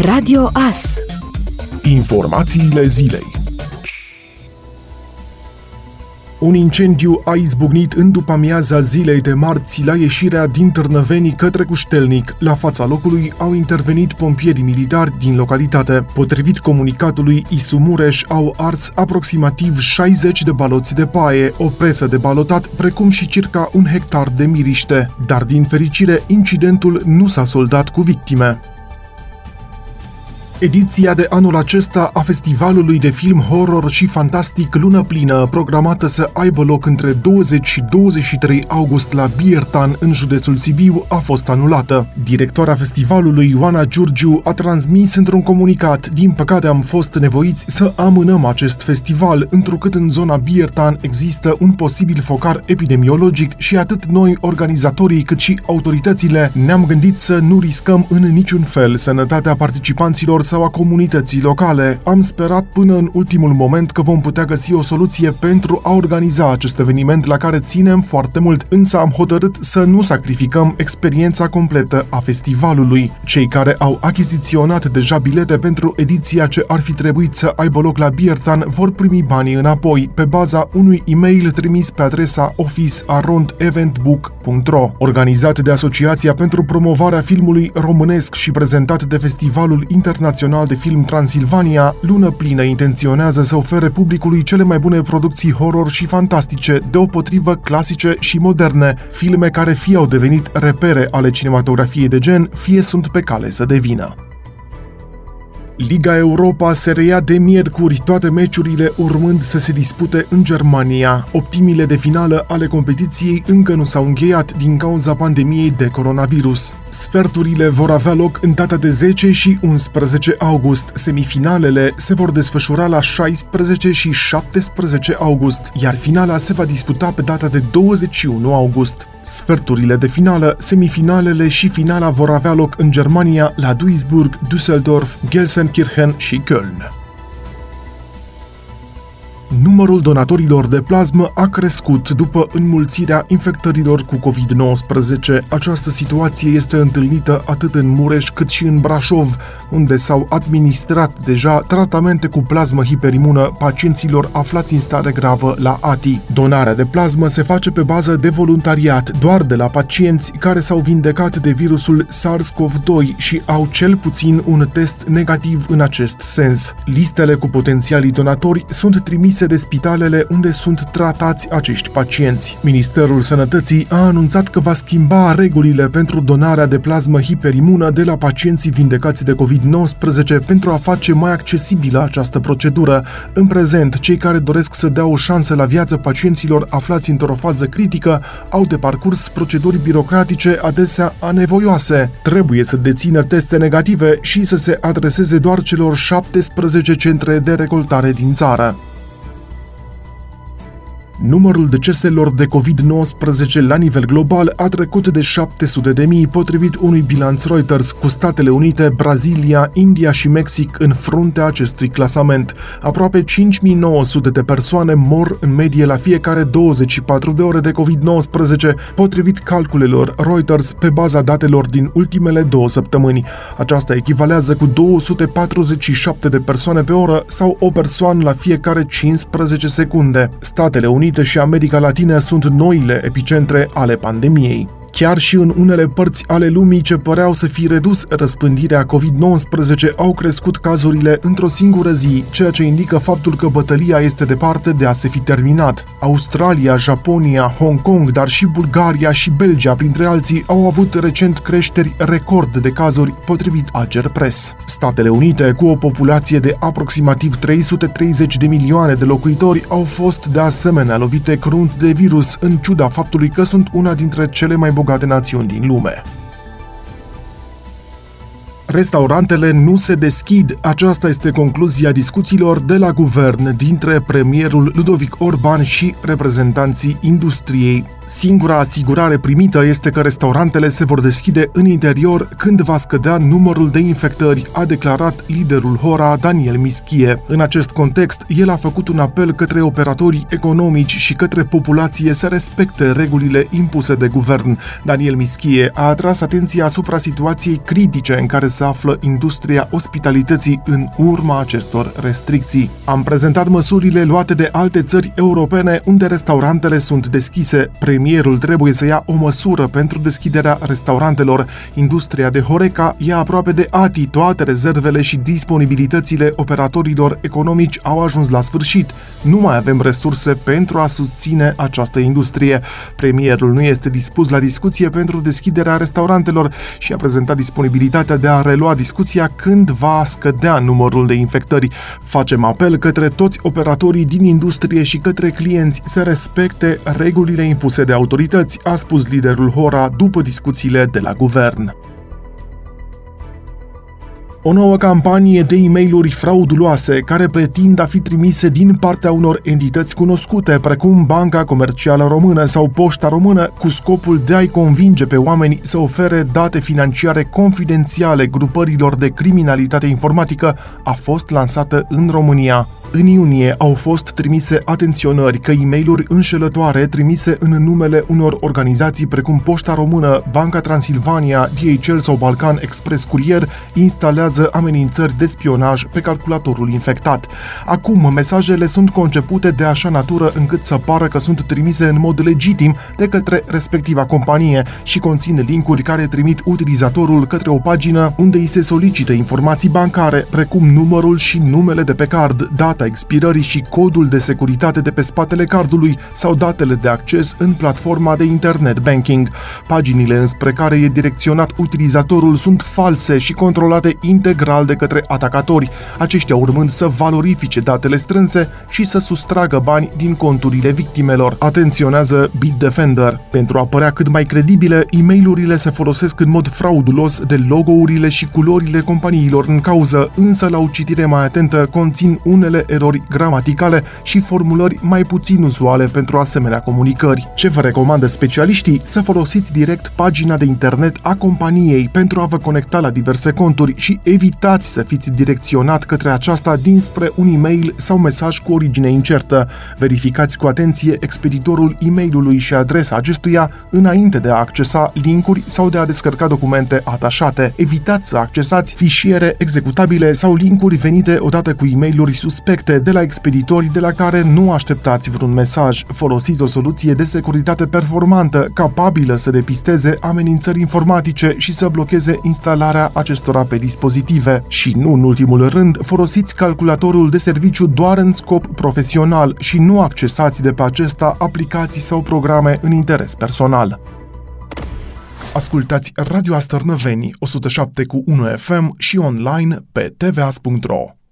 Radio AS Informațiile zilei Un incendiu a izbucnit în după amiaza zilei de marți la ieșirea din Târnăvenii către Cuștelnic. La fața locului au intervenit pompierii militari din localitate. Potrivit comunicatului Isu Mureș, au ars aproximativ 60 de baloți de paie, o presă de balotat, precum și circa un hectar de miriște. Dar din fericire, incidentul nu s-a soldat cu victime. Ediția de anul acesta a festivalului de film horror și fantastic Lună Plină, programată să aibă loc între 20 și 23 august la Biertan, în județul Sibiu, a fost anulată. Directoarea festivalului, Ioana Giurgiu, a transmis într-un comunicat Din păcate am fost nevoiți să amânăm acest festival, întrucât în zona Biertan există un posibil focar epidemiologic și atât noi, organizatorii, cât și autoritățile, ne-am gândit să nu riscăm în niciun fel sănătatea participanților sau a comunității locale. Am sperat până în ultimul moment că vom putea găsi o soluție pentru a organiza acest eveniment la care ținem foarte mult, însă am hotărât să nu sacrificăm experiența completă a festivalului. Cei care au achiziționat deja bilete pentru ediția ce ar fi trebuit să aibă loc la Biertan vor primi banii înapoi, pe baza unui e-mail trimis pe adresa office.arondeventbook.ro Organizat de Asociația pentru Promovarea Filmului Românesc și prezentat de Festivalul Internațional Național de Film Transilvania, Lună Plină intenționează să ofere publicului cele mai bune producții horror și fantastice, deopotrivă clasice și moderne, filme care fie au devenit repere ale cinematografiei de gen, fie sunt pe cale să devină. Liga Europa se reia de miercuri, toate meciurile urmând să se dispute în Germania. Optimile de finală ale competiției încă nu s-au încheiat din cauza pandemiei de coronavirus. Sferturile vor avea loc în data de 10 și 11 august. Semifinalele se vor desfășura la 16 și 17 august, iar finala se va disputa pe data de 21 august. Sferturile de finală, semifinalele și finala vor avea loc în Germania, la Duisburg, Düsseldorf, Gelsenkirchen și Köln numărul donatorilor de plasmă a crescut după înmulțirea infectărilor cu COVID-19. Această situație este întâlnită atât în Mureș cât și în Brașov, unde s-au administrat deja tratamente cu plasmă hiperimună pacienților aflați în stare gravă la ATI. Donarea de plasmă se face pe bază de voluntariat doar de la pacienți care s-au vindecat de virusul SARS-CoV-2 și au cel puțin un test negativ în acest sens. Listele cu potențialii donatori sunt trimise de spitalele unde sunt tratați acești pacienți. Ministerul Sănătății a anunțat că va schimba regulile pentru donarea de plasmă hiperimună de la pacienții vindecați de COVID-19 pentru a face mai accesibilă această procedură. În prezent, cei care doresc să dea o șansă la viață pacienților aflați într-o fază critică au de parcurs proceduri birocratice adesea anevoioase. Trebuie să dețină teste negative și să se adreseze doar celor 17 centre de recoltare din țară. Numărul deceselor de COVID-19 la nivel global a trecut de 700 de mii, potrivit unui bilanț Reuters cu Statele Unite, Brazilia, India și Mexic în fruntea acestui clasament. Aproape 5900 de persoane mor în medie la fiecare 24 de ore de COVID-19, potrivit calculelor Reuters pe baza datelor din ultimele două săptămâni. Aceasta echivalează cu 247 de persoane pe oră sau o persoană la fiecare 15 secunde. Statele Unite Unite și America Latină sunt noile epicentre ale pandemiei. Chiar și în unele părți ale lumii ce păreau să fi redus răspândirea COVID-19, au crescut cazurile într-o singură zi, ceea ce indică faptul că bătălia este departe de a se fi terminat. Australia, Japonia, Hong Kong, dar și Bulgaria și Belgia, printre alții, au avut recent creșteri record de cazuri, potrivit Ager Press. Statele Unite, cu o populație de aproximativ 330 de milioane de locuitori, au fost de asemenea lovite crunt de virus, în ciuda faptului că sunt una dintre cele mai bogate bogate națiuni din lume. Restaurantele nu se deschid. Aceasta este concluzia discuțiilor de la guvern dintre premierul Ludovic Orban și reprezentanții industriei Singura asigurare primită este că restaurantele se vor deschide în interior când va scădea numărul de infectări, a declarat liderul Hora Daniel Mischie. În acest context, el a făcut un apel către operatorii economici și către populație să respecte regulile impuse de guvern. Daniel Mischie a atras atenția asupra situației critice în care se află industria ospitalității în urma acestor restricții. Am prezentat măsurile luate de alte țări europene unde restaurantele sunt deschise. Premierul trebuie să ia o măsură pentru deschiderea restaurantelor. Industria de Horeca ia aproape de ATI toate rezervele și disponibilitățile operatorilor economici au ajuns la sfârșit. Nu mai avem resurse pentru a susține această industrie. Premierul nu este dispus la discuție pentru deschiderea restaurantelor și a prezentat disponibilitatea de a relua discuția când va scădea numărul de infectări. Facem apel către toți operatorii din industrie și către clienți să respecte regulile impuse de autorități, a spus liderul Hora după discuțiile de la guvern. O nouă campanie de e mail frauduloase care pretind a fi trimise din partea unor entități cunoscute, precum Banca Comercială Română sau Poșta Română, cu scopul de a-i convinge pe oameni să ofere date financiare confidențiale grupărilor de criminalitate informatică, a fost lansată în România. În iunie au fost trimise atenționări că e mail înșelătoare trimise în numele unor organizații precum Poșta Română, Banca Transilvania, DHL sau Balcan Express Courier instalează amenințări de spionaj pe calculatorul infectat. Acum, mesajele sunt concepute de așa natură încât să pară că sunt trimise în mod legitim de către respectiva companie și conțin linkuri care trimit utilizatorul către o pagină unde îi se solicită informații bancare, precum numărul și numele de pe card, data data expirării și codul de securitate de pe spatele cardului sau datele de acces în platforma de internet banking. Paginile înspre care e direcționat utilizatorul sunt false și controlate integral de către atacatori, aceștia urmând să valorifice datele strânse și să sustragă bani din conturile victimelor. Atenționează Bitdefender. Pentru a părea cât mai credibile, e mail se folosesc în mod fraudulos de logourile și culorile companiilor în cauză, însă la o citire mai atentă conțin unele erori gramaticale și formulări mai puțin uzuale pentru asemenea comunicări. Ce vă recomandă specialiștii? Să folosiți direct pagina de internet a companiei pentru a vă conecta la diverse conturi și evitați să fiți direcționat către aceasta dinspre un e-mail sau mesaj cu origine incertă. Verificați cu atenție expeditorul e-mailului și adresa acestuia înainte de a accesa linkuri sau de a descărca documente atașate. Evitați să accesați fișiere executabile sau linkuri venite odată cu e-mailuri suspecte directe de la expeditori de la care nu așteptați vreun mesaj. Folosiți o soluție de securitate performantă, capabilă să depisteze amenințări informatice și să blocheze instalarea acestora pe dispozitive. Și nu în ultimul rând, folosiți calculatorul de serviciu doar în scop profesional și nu accesați de pe acesta aplicații sau programe în interes personal. Ascultați Radio Astărnăveni 107 cu 1 FM și online pe tvas.ro.